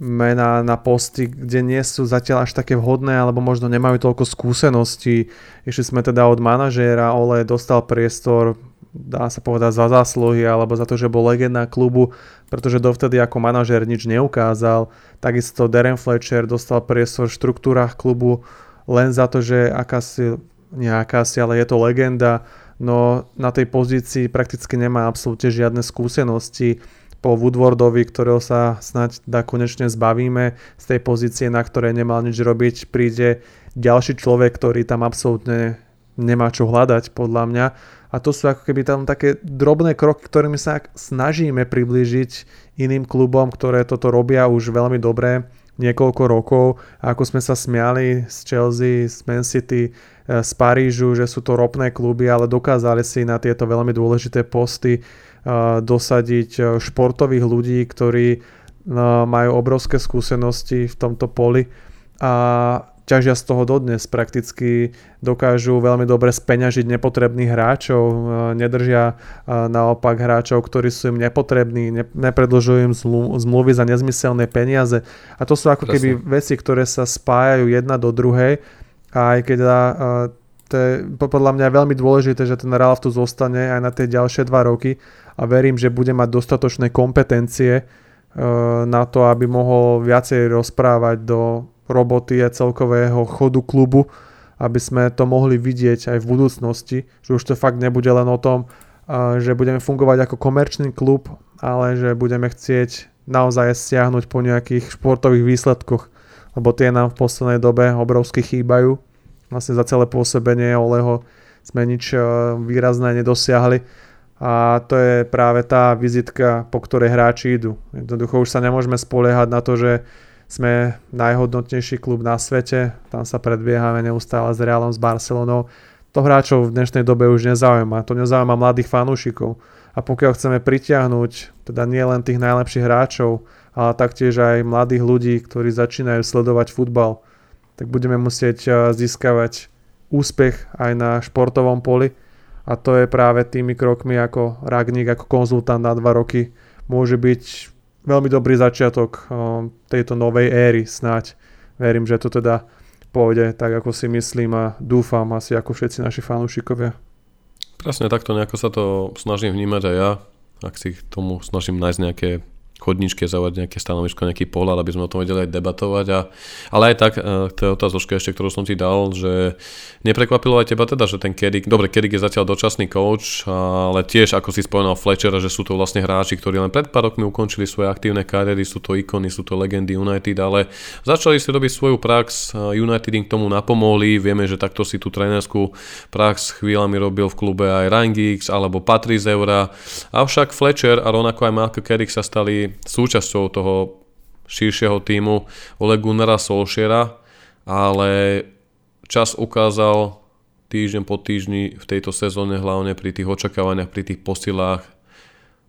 mena na posty, kde nie sú zatiaľ až také vhodné, alebo možno nemajú toľko skúseností. Išli sme teda od manažéra, Ole dostal priestor, dá sa povedať, za zásluhy, alebo za to, že bol legenda klubu, pretože dovtedy ako manažér nič neukázal. Takisto Darren Fletcher dostal priestor v štruktúrach klubu, len za to, že akási, nie akási, ale je to legenda, no na tej pozícii prakticky nemá absolútne žiadne skúsenosti. Po Woodwardovi, ktorého sa snáď dá konečne zbavíme z tej pozície, na ktorej nemal nič robiť, príde ďalší človek, ktorý tam absolútne nemá čo hľadať, podľa mňa. A to sú ako keby tam také drobné kroky, ktorými sa snažíme priblížiť iným klubom, ktoré toto robia už veľmi dobre niekoľko rokov. Ako sme sa smiali z Chelsea, z Man City, e, z Parížu, že sú to ropné kluby, ale dokázali si na tieto veľmi dôležité posty e, dosadiť e, športových ľudí, ktorí majú obrovské skúsenosti v tomto poli a ťažia z toho dodnes. Prakticky dokážu veľmi dobre speňažiť nepotrebných hráčov, e, nedržia e, naopak hráčov, ktorí sú im nepotrební, nepredlžujú im zmluvy za nezmyselné peniaze. A to sú ako Presne. keby veci, ktoré sa spájajú jedna do druhej. A aj keď e, to je podľa mňa veľmi dôležité, že ten Ralf tu zostane aj na tie ďalšie dva roky a verím, že bude mať dostatočné kompetencie na to, aby mohol viacej rozprávať do roboty a celkového chodu klubu, aby sme to mohli vidieť aj v budúcnosti, že už to fakt nebude len o tom, že budeme fungovať ako komerčný klub, ale že budeme chcieť naozaj stiahnuť po nejakých športových výsledkoch, lebo tie nám v poslednej dobe obrovsky chýbajú vlastne za celé pôsobenie Oleho sme nič výrazné nedosiahli a to je práve tá vizitka, po ktorej hráči idú. Jednoducho už sa nemôžeme spoliehať na to, že sme najhodnotnejší klub na svete, tam sa predbiehame neustále s Realom, s Barcelonou. To hráčov v dnešnej dobe už nezaujíma, to nezaujíma mladých fanúšikov. A pokiaľ chceme pritiahnuť teda nie len tých najlepších hráčov, ale taktiež aj mladých ľudí, ktorí začínajú sledovať futbal, tak budeme musieť eh, získavať úspech aj na športovom poli a to je práve tými krokmi ako Ragník, ako konzultant na dva roky môže byť veľmi dobrý začiatok tejto novej éry snáď. Verím, že to teda pôjde tak, ako si myslím a dúfam asi ako všetci naši fanúšikovia. Presne takto nejako sa to snažím vnímať aj ja, ak si k tomu snažím nájsť nejaké chodničke zaujať nejaké stanovisko, nejaký pohľad, aby sme o tom vedeli aj debatovať. A, ale aj tak, e, to je otázočka ešte, ktorú som ti dal, že neprekvapilo aj teba teda, že ten Kedik, dobre, Kedik je zatiaľ dočasný coach, ale tiež, ako si spomenul Fletchera, že sú to vlastne hráči, ktorí len pred pár rokmi ukončili svoje aktívne kariéry, sú to ikony, sú to legendy United, ale začali si robiť svoju prax, United im k tomu napomohli, vieme, že takto si tú trénerskú prax chvíľami robil v klube aj Ryan Giggs alebo Patrice Eura, avšak Fletcher a rovnako aj Marko Kedik sa stali súčasťou toho širšieho týmu Ole Gunnara Solšiera, ale čas ukázal týždeň po týždni v tejto sezóne, hlavne pri tých očakávaniach, pri tých posilách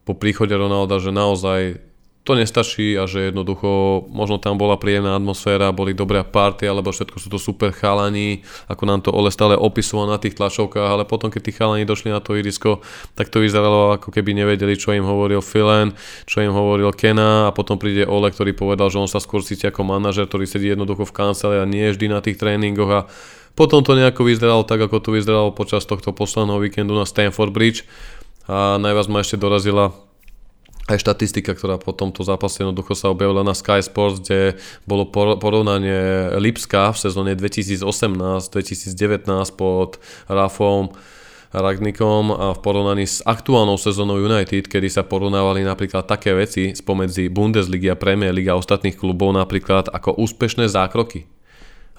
po príchode Ronalda, že naozaj to nestačí a že jednoducho možno tam bola príjemná atmosféra, boli dobré party, alebo všetko sú to super chalani, ako nám to Ole stále opisoval na tých tlačovkách, ale potom keď tí chalani došli na to irisko, tak to vyzeralo ako keby nevedeli, čo im hovoril Filen, čo im hovoril Kena a potom príde Ole, ktorý povedal, že on sa skôr cíti ako manažer, ktorý sedí jednoducho v kancele a nie vždy na tých tréningoch a potom to nejako vyzeralo tak, ako to vyzeralo počas tohto posledného víkendu na Stanford Bridge. A najviac ma ešte dorazila aj štatistika, ktorá po tomto zápase jednoducho sa objavila na Sky Sports, kde bolo porovnanie Lipska v sezóne 2018-2019 pod Rafom Ragnikom a v porovnaní s aktuálnou sezónou United, kedy sa porovnávali napríklad také veci spomedzi Bundesliga, Premier League a ostatných klubov napríklad ako úspešné zákroky.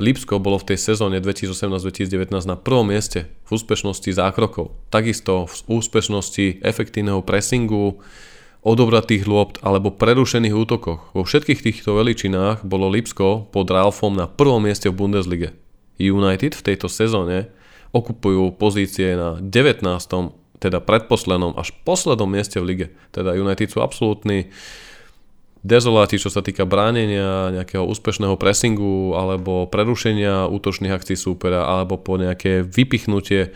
Lipsko bolo v tej sezóne 2018-2019 na prvom mieste v úspešnosti zákrokov. Takisto v úspešnosti efektívneho pressingu, odobratých lôpt alebo prerušených útokoch. Vo všetkých týchto veličinách bolo Lipsko pod Ralfom na prvom mieste v Bundeslige. United v tejto sezóne okupujú pozície na 19. teda predposlednom až poslednom mieste v lige. Teda United sú absolútni dezoláti, čo sa týka bránenia, nejakého úspešného pressingu alebo prerušenia útočných akcií súpera alebo po nejaké vypichnutie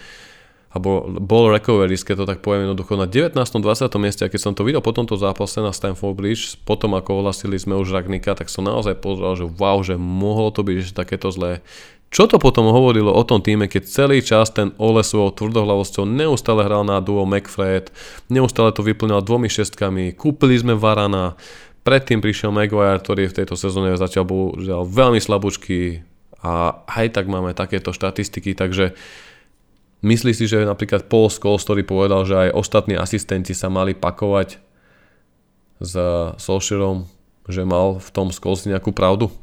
alebo ball recoveries, keď to tak poviem jednoducho na 19. 20. mieste a keď som to videl po tomto zápase na Stanford Bridge, potom ako ohlasili sme už Ragnika, tak som naozaj pozrel, že wow, že mohlo to byť ešte takéto zlé. Čo to potom hovorilo o tom týme, keď celý čas ten Ole svojou tvrdohlavosťou neustále hral na duo McFred, neustále to vyplňal dvomi šestkami, kúpili sme Varana, predtým prišiel Maguire, ktorý v tejto sezóne zatiaľ bol veľmi slabúčky a aj tak máme takéto štatistiky, takže Myslí si, že napríklad Paul Scholes, ktorý povedal, že aj ostatní asistenti sa mali pakovať s Solskjaerom, že mal v tom Scholes nejakú pravdu?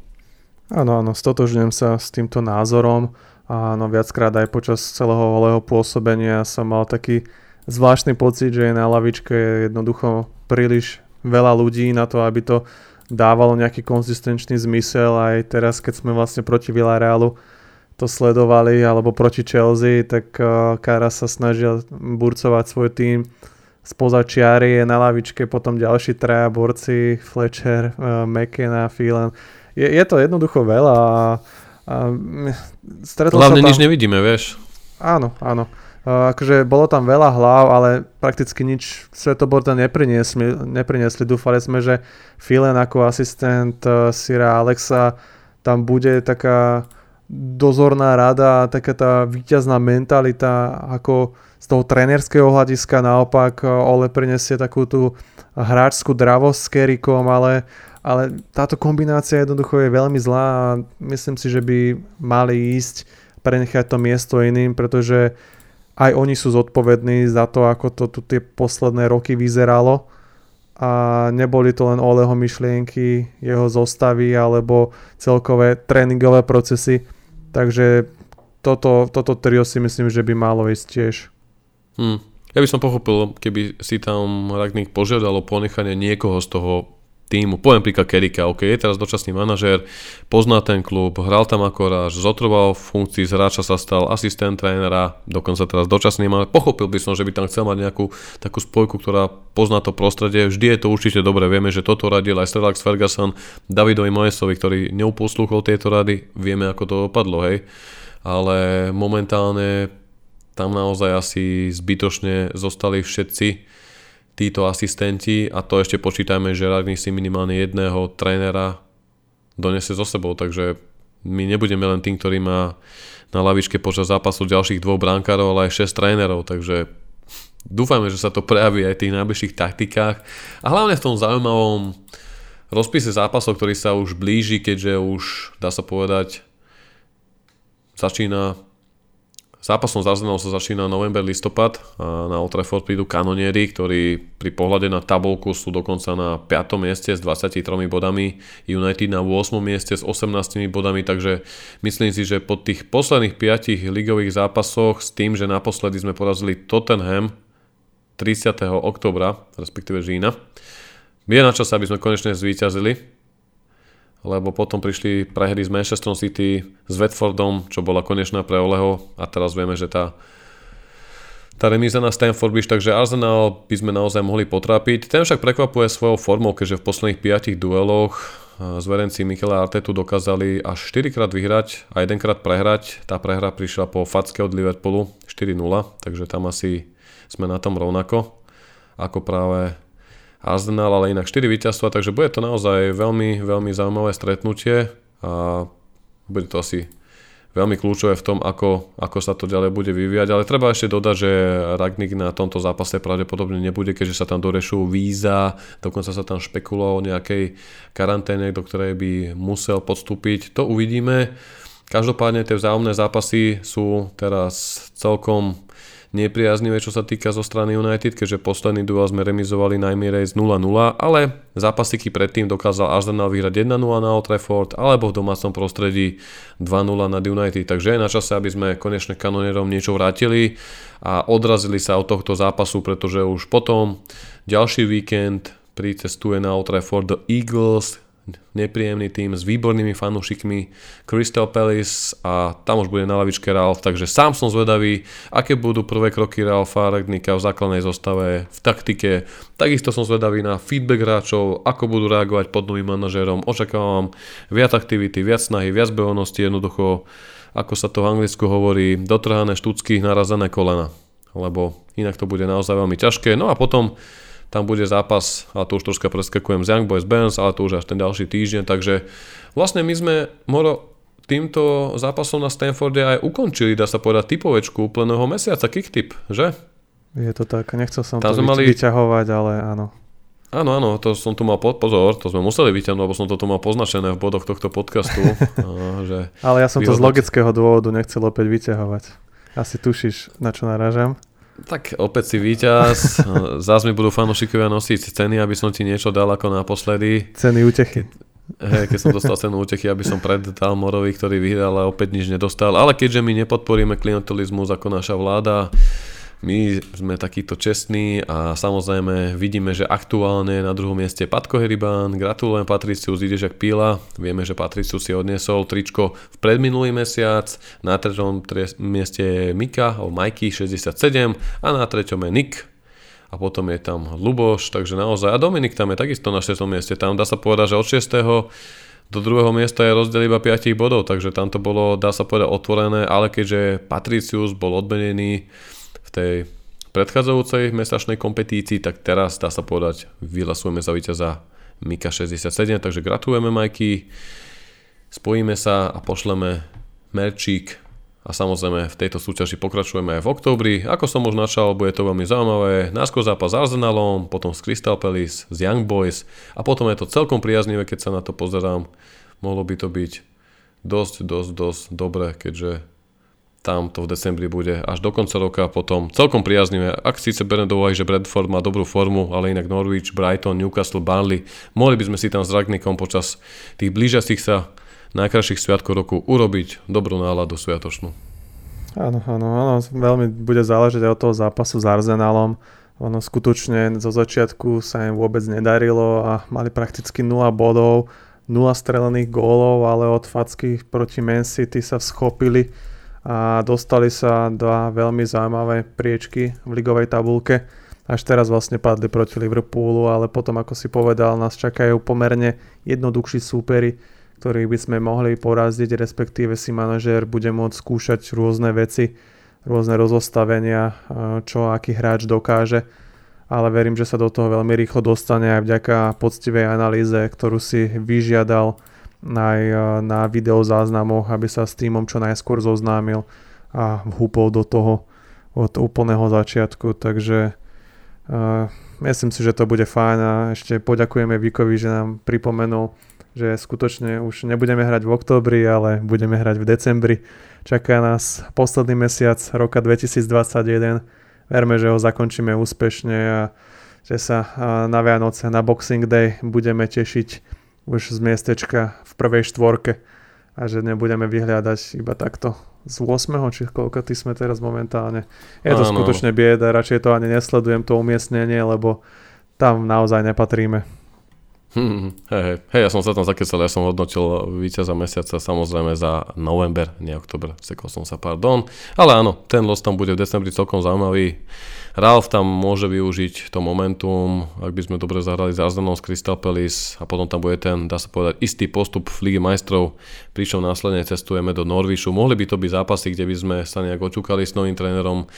Áno, áno, stotožňujem sa s týmto názorom. Áno, viackrát aj počas celého volého pôsobenia som mal taký zvláštny pocit, že na lavičke je jednoducho príliš veľa ľudí na to, aby to dávalo nejaký konzistenčný zmysel. Aj teraz, keď sme vlastne proti Villarealu to sledovali, alebo proti Chelsea, tak uh, Kara sa snažil burcovať svoj tým spoza čiary, je na lavičke potom ďalší traja borci, Fletcher, uh, McKenna, Phelan. Je, je to jednoducho veľa a, a stretol Hlavne tam... nič nevidíme, vieš. Áno, áno. Uh, akože bolo tam veľa hlav, ale prakticky nič Svetoborda nepriniesli, nepriniesli. Dúfali sme, že Phelan ako asistent uh, Sira Alexa tam bude taká dozorná rada a taká tá víťazná mentalita ako z toho trénerského hľadiska naopak Ole prinesie takú tú hráčskú dravosť s Kerikom, ale, ale táto kombinácia jednoducho je veľmi zlá a myslím si, že by mali ísť prenechať to miesto iným, pretože aj oni sú zodpovední za to, ako to tu tie posledné roky vyzeralo a neboli to len Oleho myšlienky, jeho zostavy alebo celkové tréningové procesy. Takže toto, toto trio si myslím, že by malo ísť tiež. Hm. Ja by som pochopil, keby si tam Ragník požiadalo ponechanie niekoho z toho týmu. Poviem príklad Kerika, OK, je teraz dočasný manažér, pozná ten klub, hral tam až zotroval v funkcii z hráča sa stal asistent trénera, dokonca teraz dočasný manažér. Pochopil by som, že by tam chcel mať nejakú takú spojku, ktorá pozná to prostredie. Vždy je to určite dobre, vieme, že toto radil aj Sir Alex Ferguson, Davidovi Moesovi, ktorý neuposlúchol tieto rady, vieme, ako to dopadlo, hej. Ale momentálne tam naozaj asi zbytočne zostali všetci títo asistenti a to ešte počítajme, že Ragník si minimálne jedného trénera donese so sebou, takže my nebudeme len tým, ktorý má na lavičke počas zápasu ďalších dvoch brankárov, ale aj 6 trénerov, takže dúfame, že sa to prejaví aj v tých najbližších taktikách. A hlavne v tom zaujímavom rozpise zápasov, ktorý sa už blíži, keďže už, dá sa povedať, začína Zápasom s Arsenalom sa začína november, listopad a na Old Trafford prídu kanonieri, ktorí pri pohľade na tabulku sú dokonca na 5. mieste s 23 bodami, United na 8. mieste s 18 bodami, takže myslím si, že po tých posledných 5 ligových zápasoch s tým, že naposledy sme porazili Tottenham 30. oktobra, respektíve Žína, je na čas, aby sme konečne zvíťazili lebo potom prišli prehry s Manchester City, s Watfordom, čo bola konečná pre Oleho a teraz vieme, že tá tá remíza na Stanford Bridge, takže Arsenal by sme naozaj mohli potrápiť. Ten však prekvapuje svojou formou, keďže v posledných 5 dueloch zverenci Michela Artetu dokázali až 4 krát vyhrať a 1 krát prehrať. Tá prehra prišla po facke od Liverpoolu 4-0, takže tam asi sme na tom rovnako ako práve Arsenal, ale inak 4 víťazstva, takže bude to naozaj veľmi, veľmi zaujímavé stretnutie a bude to asi veľmi kľúčové v tom, ako, ako sa to ďalej bude vyvíjať, ale treba ešte dodať, že Ragnik na tomto zápase pravdepodobne nebude, keďže sa tam dorešujú víza, dokonca sa tam špekulo o nejakej karanténe, do ktorej by musel podstúpiť. To uvidíme. Každopádne tie vzájomné zápasy sú teraz celkom nepriaznivé, čo sa týka zo strany United, keďže posledný duel sme remizovali najmierej z 0-0, ale zápasiky predtým dokázal Arsenal vyhrať 1-0 na Old Trafford, alebo v domácom prostredí 2-0 nad United, takže je na čase, aby sme konečne kanonierom niečo vrátili a odrazili sa od tohto zápasu, pretože už potom ďalší víkend pricestuje na Old Trafford do Eagles, nepríjemný tým s výbornými fanúšikmi Crystal Palace a tam už bude na lavičke Ralf, takže sám som zvedavý, aké budú prvé kroky Ralfa Ragnika v základnej zostave, v taktike. Takisto som zvedavý na feedback hráčov, ako budú reagovať pod novým manažérom. Očakávam viac aktivity, viac snahy, viac behonosti, jednoducho, ako sa to v Anglicku hovorí, dotrhané štucky, narazené kolena. Lebo inak to bude naozaj veľmi ťažké. No a potom tam bude zápas, a to už troška preskakujem z Young Boys Bands, ale to už až ten ďalší týždeň, takže vlastne my sme, Moro, týmto zápasom na Stanforde aj ukončili, dá sa povedať, typovečku úplného mesiaca Kicktip, že? Je to tak, nechcel som tam to mali... vyťahovať, ale áno. Áno, áno, to som tu mal pod pozor, to sme museli vyťahnuť, lebo som to tu mal poznačené v bodoch tohto podcastu. že ale ja som vyhodnoť... to z logického dôvodu nechcel opäť vyťahovať. Asi tušíš, na čo narážam? Tak opäť si víťaz. Zás mi budú fanúšikovia nosiť ceny, aby som ti niečo dal ako naposledy. Ceny útechy. Hej, keď som dostal cenu útechy, aby som preddal Morovi, ktorý vyhral a opäť nič nedostal. Ale keďže my nepodporíme klientelizmus ako naša vláda, my sme takýto čestní a samozrejme vidíme, že aktuálne na druhom mieste Patko Heribán. Gratulujem Patriciu, zídeš jak píla. Vieme, že Patriciu si odniesol tričko v predminulý mesiac. Na treťom mieste je Mika, o Mikey 67 a na treťom je Nick a potom je tam Luboš, takže naozaj. A Dominik tam je takisto na 6. mieste. Tam dá sa povedať, že od 6. do druhého miesta je rozdiel iba 5 bodov, takže tam to bolo, dá sa povedať, otvorené, ale keďže Patricius bol odmenený tej predchádzajúcej mesačnej kompetícii, tak teraz dá sa povedať, vyhlasujeme za víťaza Mika 67, takže gratulujeme Majky, spojíme sa a pošleme merčík a samozrejme v tejto súťaži pokračujeme aj v októbri. Ako som už načal, bude to veľmi zaujímavé. Náskôr zápas s Arsenalom, potom s Crystal Palace, s Young Boys a potom je to celkom priaznivé, keď sa na to pozerám. Mohlo by to byť dosť, dosť, dosť dobre, keďže tam to v decembri bude až do konca roka a potom celkom priaznivé. Ak síce bereme do že Bradford má dobrú formu, ale inak Norwich, Brighton, Newcastle, Burnley, mohli by sme si tam s Ragnikom počas tých blížiacich sa najkrajších sviatkov roku urobiť dobrú náladu sviatočnú. Áno, áno, áno, veľmi bude záležať od toho zápasu s Arsenalom. Ono skutočne zo začiatku sa im vôbec nedarilo a mali prakticky 0 bodov, 0 strelených gólov, ale od facky proti Man City sa schopili a dostali sa do veľmi zaujímavé priečky v ligovej tabulke. Až teraz vlastne padli proti Liverpoolu, ale potom, ako si povedal, nás čakajú pomerne jednoduchší súperi ktorých by sme mohli poraziť, respektíve si manažér bude môcť skúšať rôzne veci, rôzne rozostavenia, čo aký hráč dokáže. Ale verím, že sa do toho veľmi rýchlo dostane aj vďaka poctivej analýze, ktorú si vyžiadal aj na videozáznamoch, aby sa s týmom čo najskôr zoznámil a vhúpol do toho od úplného začiatku. Takže uh, myslím si, že to bude fajn a ešte poďakujeme Vikovi, že nám pripomenul že skutočne už nebudeme hrať v októbri, ale budeme hrať v decembri. Čaká nás posledný mesiac roka 2021. Verme, že ho zakončíme úspešne a že sa na Vianoce, na Boxing Day budeme tešiť už z miestečka v prvej štvorke a že nebudeme vyhľadať iba takto z 8. či koľko ty sme teraz momentálne. Je to Áno. skutočne bieda, radšej to ani nesledujem to umiestnenie, lebo tam naozaj nepatríme. Hmm, hej, hej, hej, ja som sa tam zakecal, ja som hodnotil víťaza mesiaca samozrejme za november, nie oktober, sekol som sa, pardon. Ale áno, ten los tam bude v decembri celkom zaujímavý. Ralf tam môže využiť to momentum, ak by sme dobre zahrali s Arsenom z Crystal Palace a potom tam bude ten, dá sa povedať, istý postup v Lige majstrov, pričom následne cestujeme do Norvíšu. Mohli by to byť zápasy, kde by sme sa nejak očúkali s novým trénerom,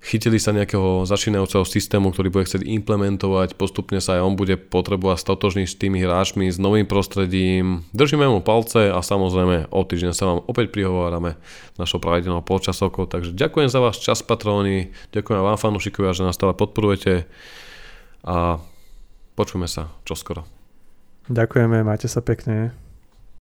chytili sa nejakého začínajúceho systému, ktorý bude chcieť implementovať, postupne sa aj on bude potrebovať stotožniť s tými hráčmi, s novým prostredím. Držíme mu palce a samozrejme o týždeň sa vám opäť prihovárame našou pravidelnou polčasovkou. Takže ďakujem za váš čas, patróni, ďakujem vám fanúšikovia, že nás stále podporujete a počujeme sa čoskoro. Ďakujeme, majte sa pekne.